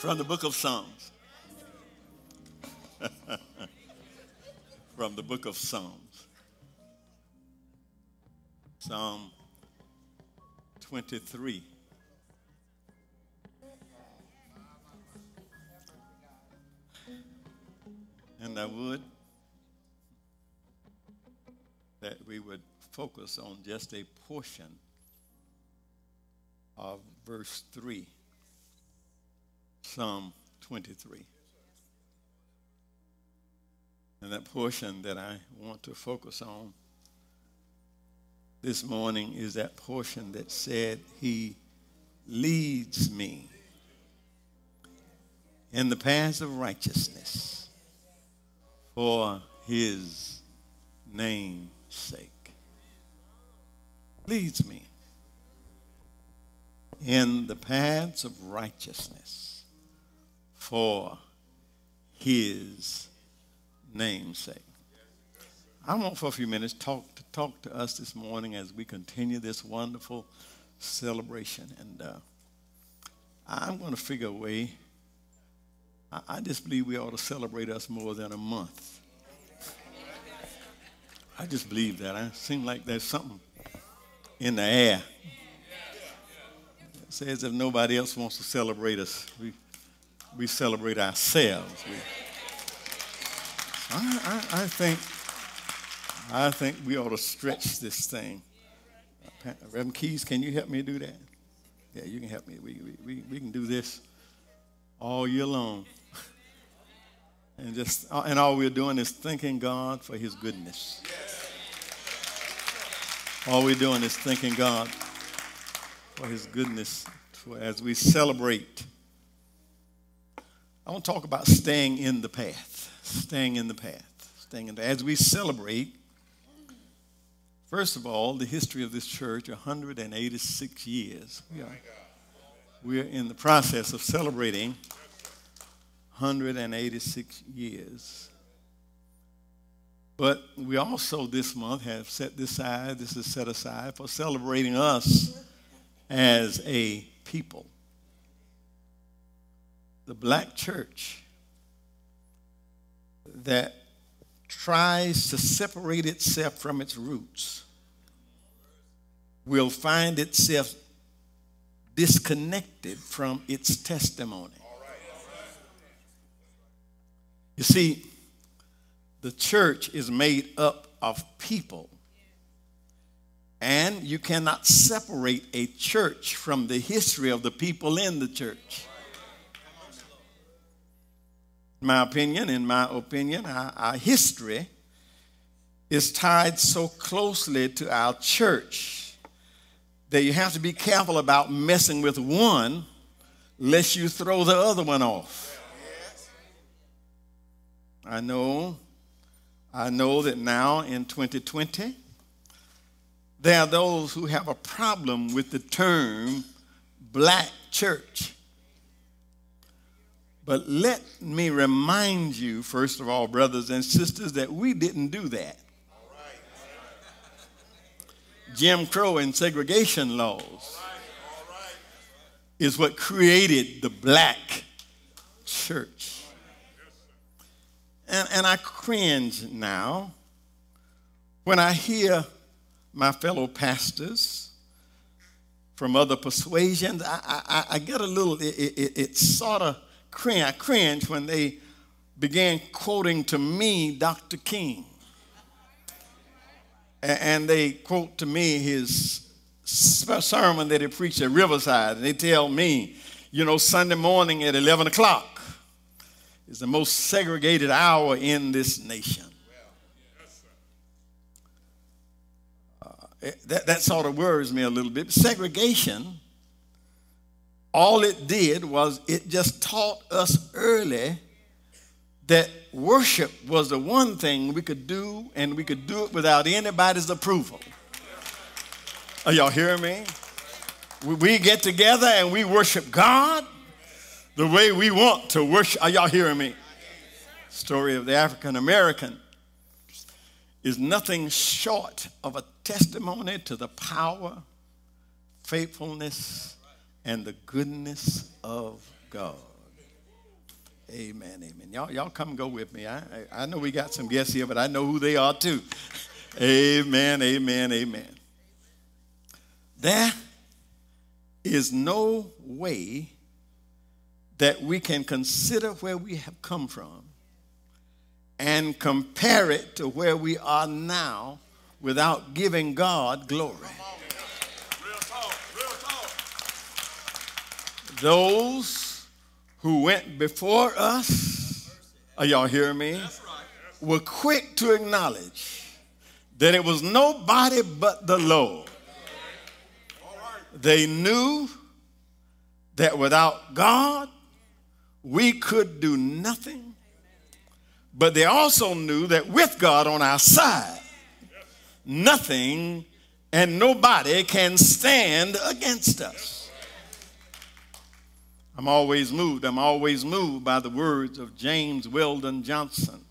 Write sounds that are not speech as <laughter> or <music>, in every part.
From the book of Psalms. <laughs> From the book of Psalms. Psalm 23. And I would that we would focus on just a portion of verse 3, Psalm 23. And that portion that I want to focus on this morning is that portion that said, He leads me in the paths of righteousness for His name's sake. Leads me in the paths of righteousness for his name's sake. I want for a few minutes talk to talk to us this morning as we continue this wonderful celebration. And uh, I'm going to figure a way. I, I just believe we ought to celebrate us more than a month. I just believe that. I seem like there's something in the air It says if nobody else wants to celebrate us, we, we celebrate ourselves. We, I, I, I, think, I think we ought to stretch this thing. Uh, Reverend Keys, can you help me do that? Yeah, you can help me. We, we, we can do this all year long. <laughs> and just uh, and all we're doing is thanking God for his goodness. All we're doing is thanking God for his goodness for as we celebrate. I want to talk about staying in the path. Staying in the path. Staying in the, as we celebrate, first of all, the history of this church, 186 years. We are, we are in the process of celebrating 186 years. But we also this month have set this aside, this is set aside for celebrating us as a people. The black church that tries to separate itself from its roots will find itself disconnected from its testimony. You see, the church is made up of people and you cannot separate a church from the history of the people in the church. My opinion, in my opinion, our, our history is tied so closely to our church that you have to be careful about messing with one lest you throw the other one off. I know, I know that now in 2020, there are those who have a problem with the term black church. But let me remind you, first of all, brothers and sisters, that we didn't do that. Jim Crow and segregation laws is what created the black church. And, and I cringe now when I hear my fellow pastors from other persuasions, I, I, I get a little, it, it, it sort of cringe, I cringe when they began quoting to me Dr. King. And they quote to me his sermon that he preached at Riverside. And they tell me, you know, Sunday morning at 11 o'clock is the most segregated hour in this nation. Uh, eh, that, that sort of worries me a little bit. Segregation, all it did was it just taught us early that worship was the one thing we could do, and we could do it without anybody's approval. Are y'all hearing me? We get together and we worship God the way we want to worship. Are y'all hearing me? Story of the African American is nothing short of a testimony to the power, faithfulness, and the goodness of God. Amen, amen. Y'all, y'all come go with me. I, I, I know we got some guests here, but I know who they are too. <laughs> amen, amen, amen. There is no way that we can consider where we have come from and compare it to where we are now without giving God glory. Those who went before us, are y'all hearing me? Were quick to acknowledge that it was nobody but the Lord. They knew that without God, we could do nothing. But they also knew that with God on our side, nothing and nobody can stand against us. I'm always moved. I'm always moved by the words of James Weldon Johnson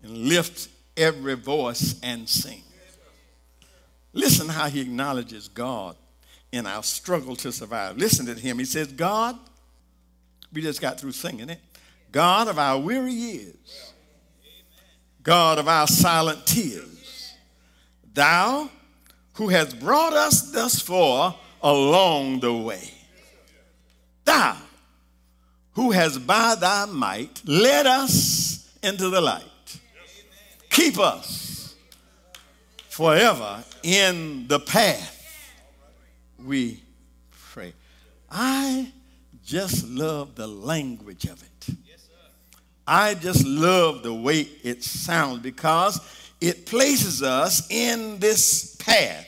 and lift every voice and sing. Listen how he acknowledges God in our struggle to survive. Listen to him. He says, God, we just got through singing it. God of our weary years, God of our silent tears, thou who has brought us thus far along the way, thou who has by thy might led us into the light, keep us forever in the path we pray. I just love the language of it. I just love the way it sounds because it places us in this path.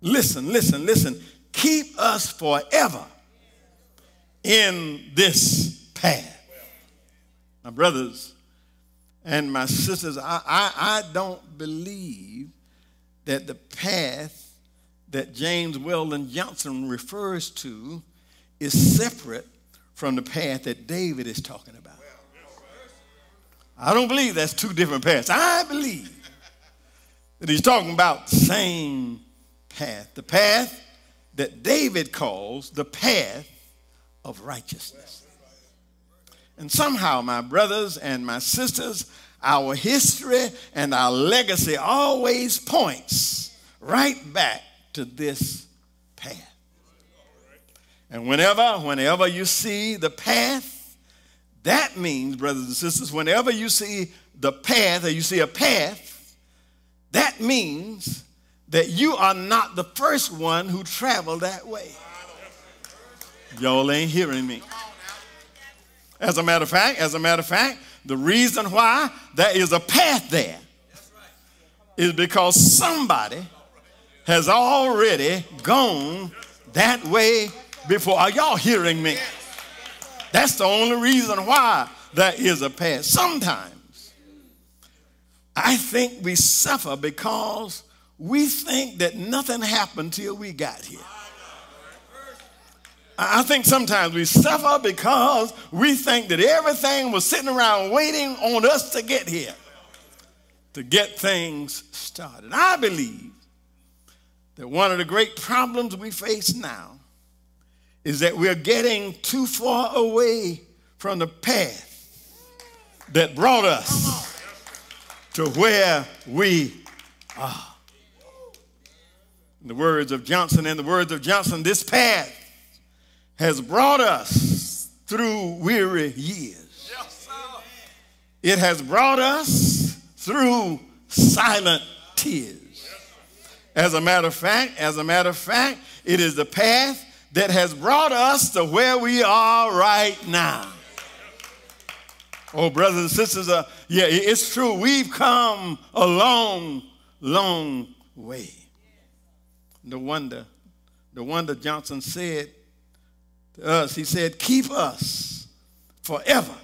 Listen, listen, listen. Keep us forever in this path. My brothers and my sisters, I, I, I don't believe that the path that James Weldon Johnson refers to is separate from the path that David is talking about. I don't believe that's two different paths. I believe that he's talking about the same path, the path that David calls the path of righteousness. And somehow, my brothers and my sisters, our history and our legacy always points right back to this path. And whenever, whenever you see the path, that means, brothers and sisters, whenever you see the path or you see a path, that means that you are not the first one who traveled that way. Y'all ain't hearing me. As a matter of fact, as a matter of fact, the reason why there is a path there is because somebody has already gone that way before. Are y'all hearing me? That's the only reason why there is a path. Sometimes I think we suffer because we think that nothing happened till we got here. I think sometimes we suffer because we think that everything was sitting around waiting on us to get here, to get things started. I believe that one of the great problems we face now is that we're getting too far away from the path that brought us to where we are. In the words of Johnson, in the words of Johnson, this path has brought us through weary years. It has brought us through silent tears. As a matter of fact, as a matter of fact, it is the path that has brought us to where we are right now. Oh, brothers and sisters, uh, yeah, it's true. We've come a long, long way. No wonder, no wonder Johnson said to us, he said, keep us forever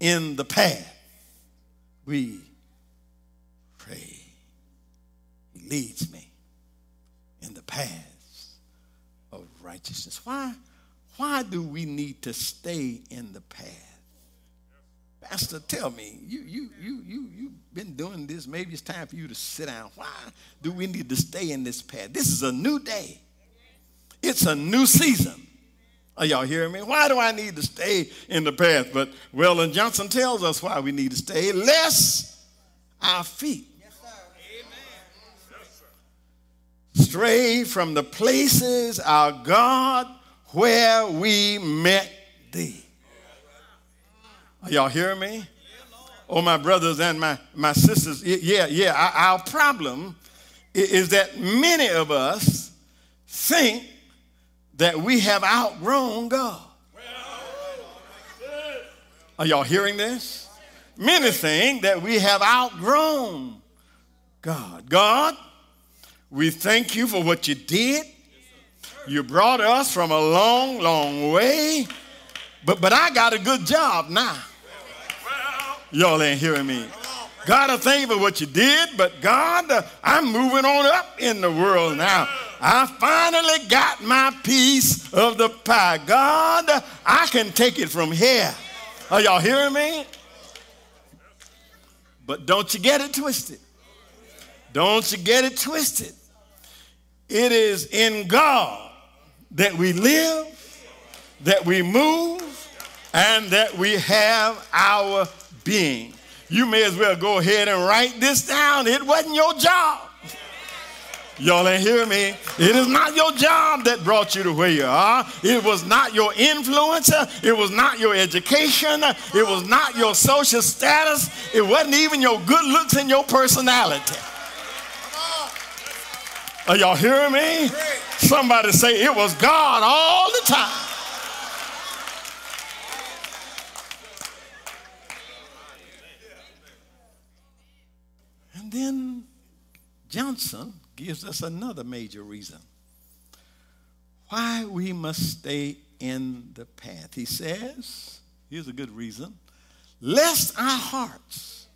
in the path we pray. He leads me in the paths of righteousness. Why, why do we need to stay in the path? Pastor, tell me, you, you, you, you, you've been doing this. Maybe it's time for you to sit down. Why do we need to stay in this path? This is a new day. It's a new season. Are y'all hearing me? Why do I need to stay in the path? But Weldon Johnson tells us why we need to stay, lest our feet stray from the places, our God, where we met thee. Are y'all hearing me? Oh, my brothers and my, my sisters, yeah, yeah, our, our problem is that many of us think that we have outgrown God. Are y'all hearing this? Many think that we have outgrown God. God, we thank you for what you did. You brought us from a long, long way. But, but I got a good job now. Y'all ain't hearing me. God, I thank you for what you did, but God, uh, I'm moving on up in the world now. I finally got my piece of the pie. God, I can take it from here. Are y'all hearing me? But don't you get it twisted. Don't you get it twisted. It is in God that we live, that we move, and that we have our being. You may as well go ahead and write this down. It wasn't your job. Y'all ain't hear me. It is not your job that brought you to where you are. It was not your influence. It was not your education. It was not your social status. It wasn't even your good looks and your personality. Are y'all hearing me? Somebody say it was God all the time. Then Johnson gives us another major reason why we must stay in the path. He says, here's a good reason lest our hearts,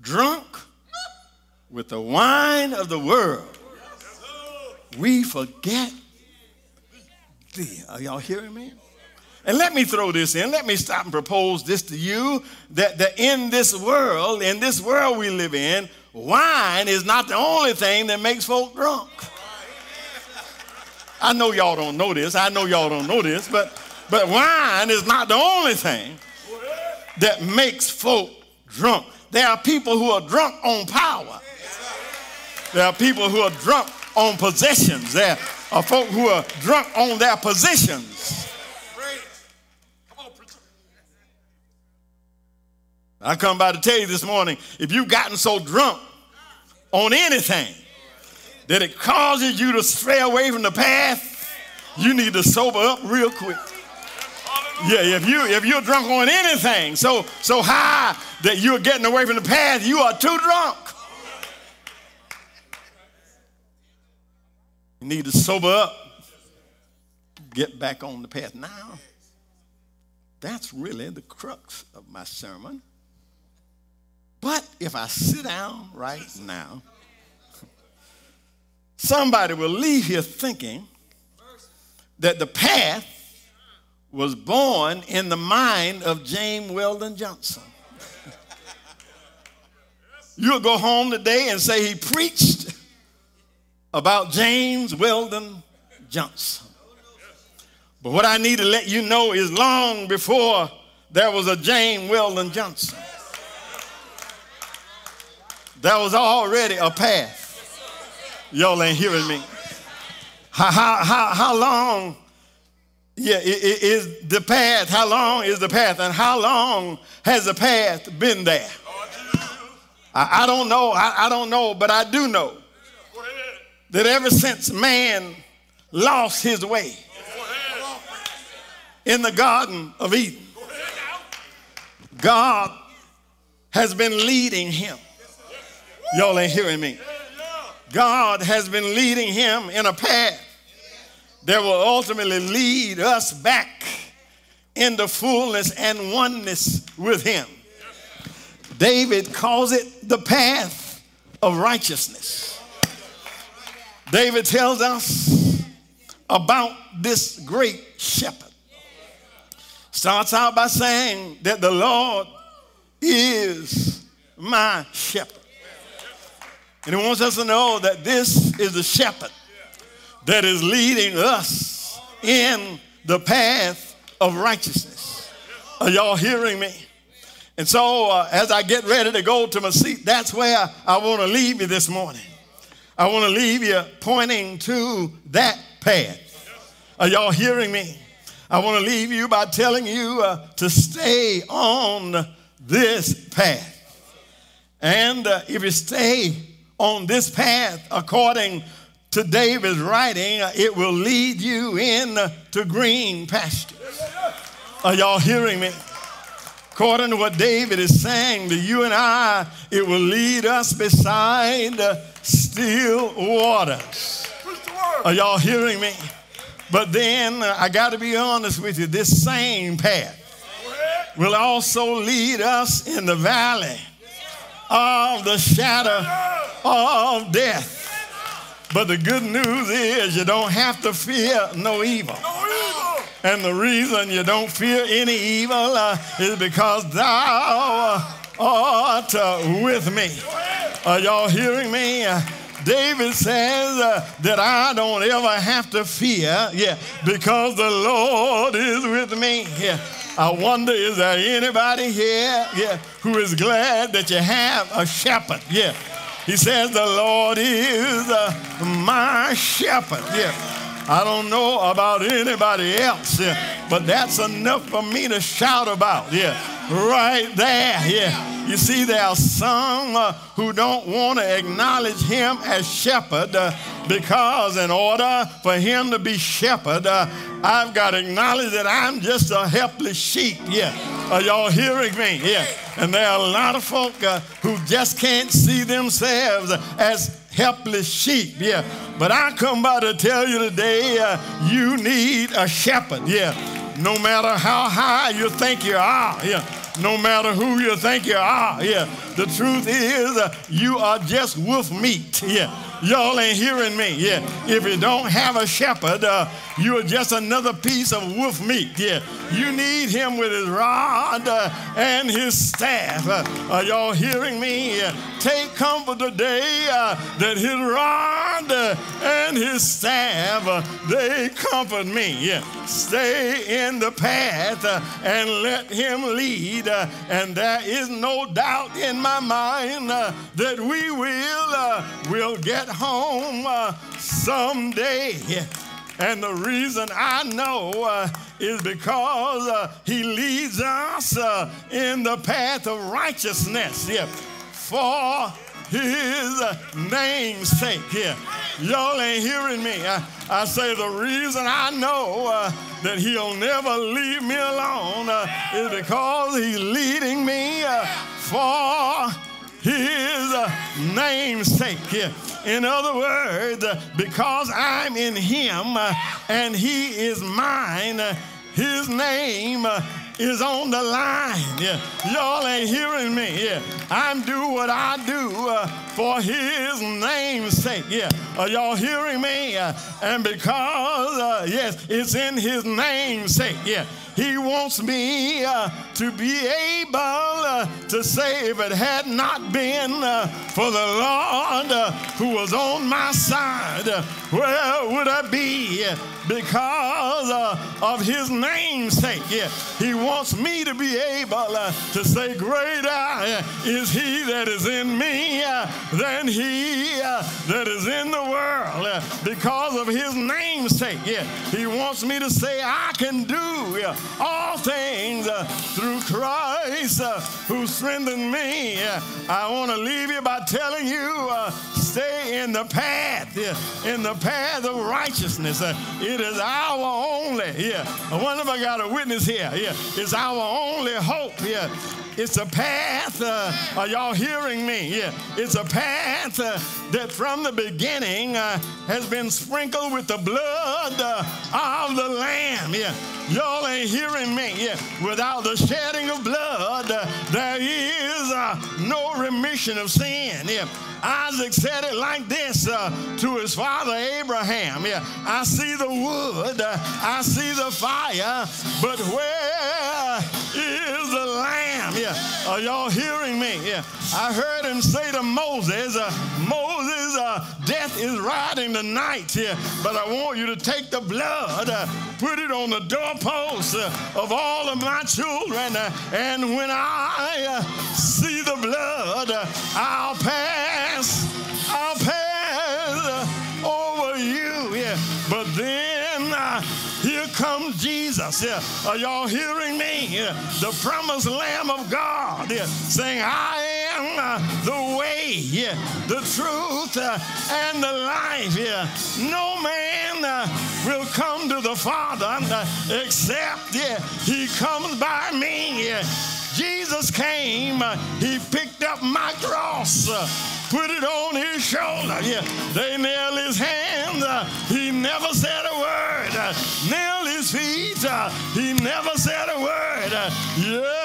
drunk with the wine of the world, we forget thee. Are y'all hearing me? And let me throw this in. Let me stop and propose this to you that, that in this world, in this world we live in, wine is not the only thing that makes folk drunk. I know y'all don't know this. I know y'all don't know this, but but wine is not the only thing that makes folk drunk. There are people who are drunk on power. There are people who are drunk on possessions. There are folk who are drunk on their positions. I come by to tell you this morning if you've gotten so drunk on anything that it causes you to stray away from the path, you need to sober up real quick. Yeah, if you if you're drunk on anything so so high that you're getting away from the path, you are too drunk. You need to sober up, get back on the path. Now, that's really the crux of my sermon. But if I sit down right now, somebody will leave here thinking that the path was born in the mind of James Weldon Johnson. <laughs> You'll go home today and say he preached about James Weldon Johnson. But what I need to let you know is long before there was a James Weldon Johnson, there was already a path. Y'all ain't hearing me. How, how, how, how long yeah, is the path? How long is the path? And how long has the path been there? I, I don't know. I, I don't know, but I do know that ever since man lost his way in the Garden of Eden, God has been leading him. Y'all ain't hearing me. God has been leading him in a path that will ultimately lead us back into fullness and oneness with him. David calls it the path of righteousness. David tells us about this great shepherd. Starts out by saying that the Lord is my shepherd. And he wants us to know that this is the shepherd that is leading us in the path of righteousness. Are y'all hearing me? And so, uh, as I get ready to go to my seat, that's where I, want to leave you this morning. I want to leave you pointing to that path. Are y'all hearing me? I want to leave you by telling you uh, to stay on this path. And uh, if you stay on this path according to David's writing, it will lead you in to green pastures. Are y'all hearing me? According to what David is saying to you and I, it will lead us beside still waters. Are y'all hearing me? But then I got to be honest with you, this same path will also lead us in the valley of the shadow of death. But the good news is you don't have to fear no evil. And the reason you don't fear any evil uh, is because thou art uh, with me. Are y'all hearing me? Uh, David says uh, that I don't ever have to fear, yeah, because the Lord is with me. Yeah. I wonder, is there anybody here, yeah, who is glad that you have a shepherd? Yeah. He says, The Lord is uh, my shepherd. Yeah. I don't know about anybody else, yeah, but that's enough for me to shout about. Yeah. Right there. Yeah. You see, there are some uh, who don't want to acknowledge him as shepherd uh, because, in order for him to be shepherd, uh, I've got to acknowledge that I'm just a helpless sheep. Yeah. Are y'all hearing me? Yeah. And there are a lot of folk uh, who just can't see themselves as helpless sheep. Yeah. But I come by to tell you today uh, you need a shepherd. Yeah. No matter how high you think you are. Yeah no matter who you think you are. Yeah, the truth is uh, you are just wolf meat. Yeah, y'all ain't hearing me. Yeah, if you don't have a shepherd, uh, you are just another piece of wolf meat. Yeah, you need him with his rod uh, and his staff. Uh, are y'all hearing me? Uh, take comfort today uh, that his rod and his staff they comfort me. Yeah, stay in the path and let him lead uh, and there is no doubt in my mind uh, that we will uh, will get home uh, someday. And the reason I know uh, is because uh, he leads us in the path of righteousness. Yeah. For his name's sake. Yeah. Y'all ain't hearing me. I, I say the reason I know uh, that he'll never leave me alone uh, is because he's leading me uh, for his uh, name's sake. Yeah. In other words, uh, because I'm in him uh, and he is mine, his name is on the line. Yeah. Y'all ain't hearing me. Yeah. I'm do what I do uh, for his name's sake. Yeah. Are y'all hearing me? Uh, and because, uh, yes, it's in his name's sake. Yeah. He wants me uh, to be able uh, to say, if it had not been uh, for the Lord uh, who was on my side, uh, where would I be? Because uh, of his namesake. Yeah. He wants me to be able to say, Greater is he that is in me than he that is in the world. because of his namesake. Yeah. He wants me to say, I can do all things uh, through Christ uh, who strengthened me. I want to leave you by telling you uh, stay in the path, in the path of righteousness. it is our only, yeah. I wonder if I got a witness here. Yeah, it's our only hope. Yeah, it's a path. Uh, are y'all hearing me? Yeah. It's a path uh, that from the beginning uh, has been sprinkled with the blood uh, of the Lamb. Yeah. Y'all ain't hearing me. Yeah. Without the shedding of blood, uh, there is uh, no remission of sin. Yeah. Isaac said it like this to his father Abraham. Yeah, I see the wood, I see the fire, but where is? Yeah, Are y'all hearing me? Yeah. I heard him say to Moses, uh, Moses, uh, death is riding tonight here, but I want you to take the blood, uh, put it on the doorpost uh, of all of my children, uh, and when I uh, see the blood, I'll pass, comes Jesus. Yeah. Are y'all hearing me? Yeah. The promised Lamb of God yeah. saying, I am uh, the way, yeah, the truth, uh, and the life. Yeah. No man uh, will come to the Father uh, except yeah, he comes by me. Yeah. Jesus came, uh, he picked up my cross uh, put it on his shoulder. Yeah, they nailed his hands. Uh, he never said a word. Uh, nailed feet. Uh, he never said a word. Uh, yeah,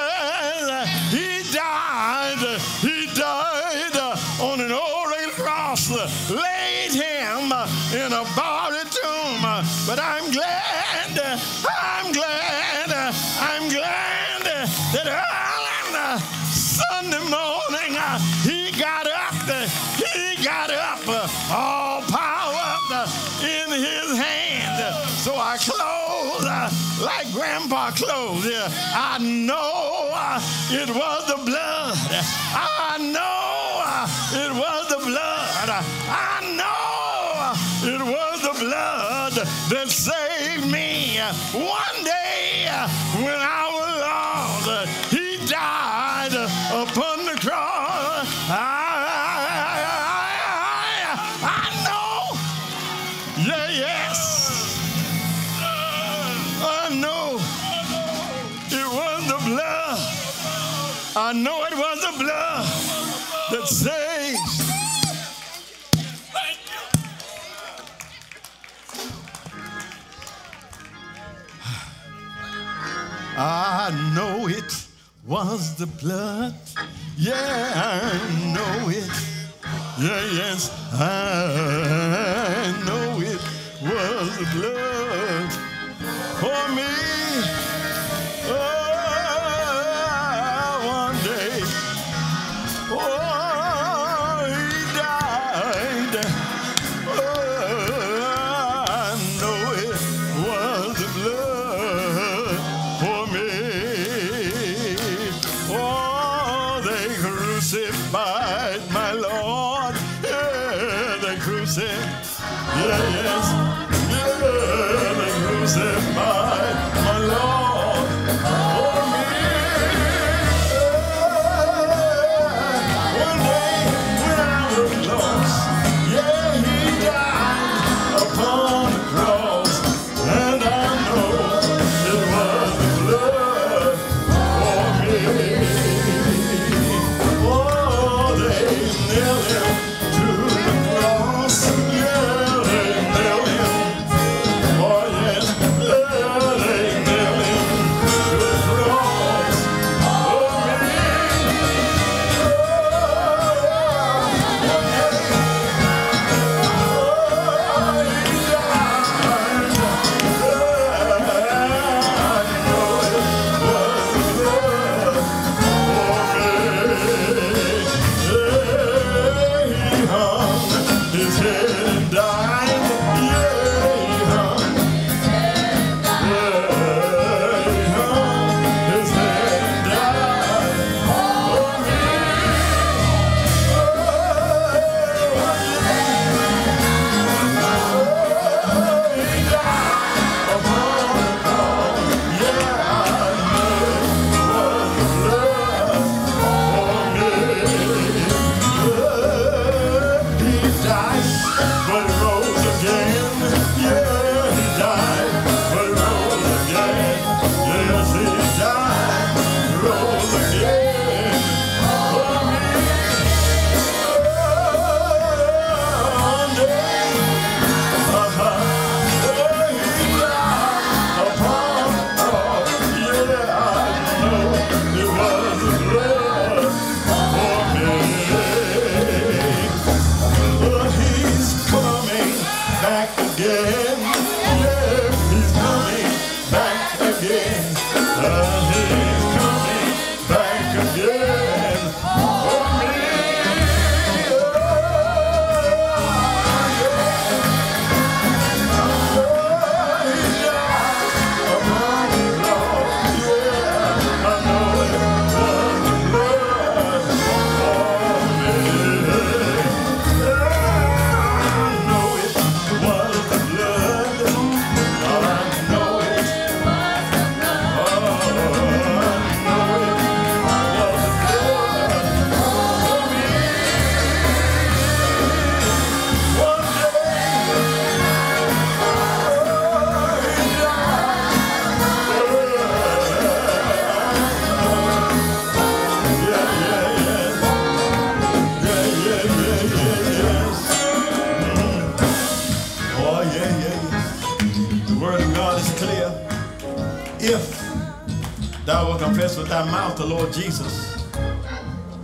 like Grandpa closed. I know uh, it was the blood. I know uh, it was the blood. I know uh, it was the blood that saved me. One day was the blood. Yeah, I know it. Yeah, yes, I know it was the blood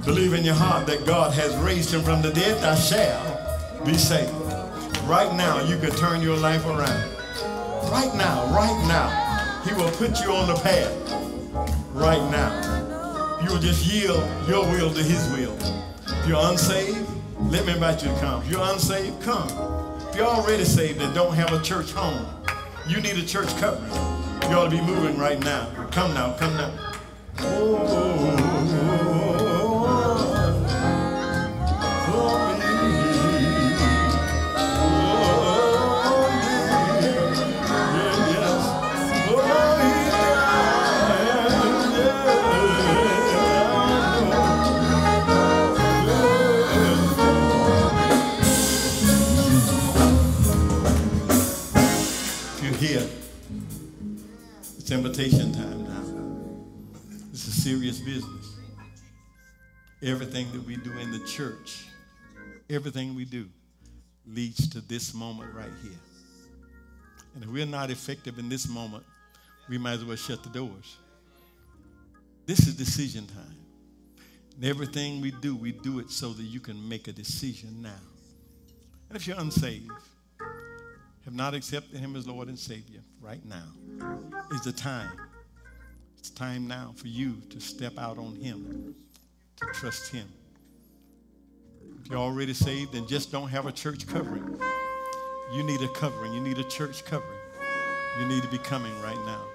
believe in your heart that God has raised him from the dead, thou shalt be saved. Right now, you can turn your life around. Right now, right now, he will put you on the path. Right now. You will just yield your will to his will. If you're unsaved, let me invite you to come. If you're unsaved, come. If you're already saved and don't have a church home, you need a church covering. You ought to be moving right now. Come now, come now. If here, it's invitation time now. This is serious business. Everything that we do in the church, everything we do leads to this moment right here. And if we're not effective in this moment, we might as well shut the doors. This is decision time. And everything we do, we do it so that you can make a decision now. And if you're unsaved, have not accepted him as Lord and Savior right now is the time. It's time now for you to step out on him, to trust him. If you're already saved and just don't have a church covering, you need a covering. You need a church covering. You need to be coming right now.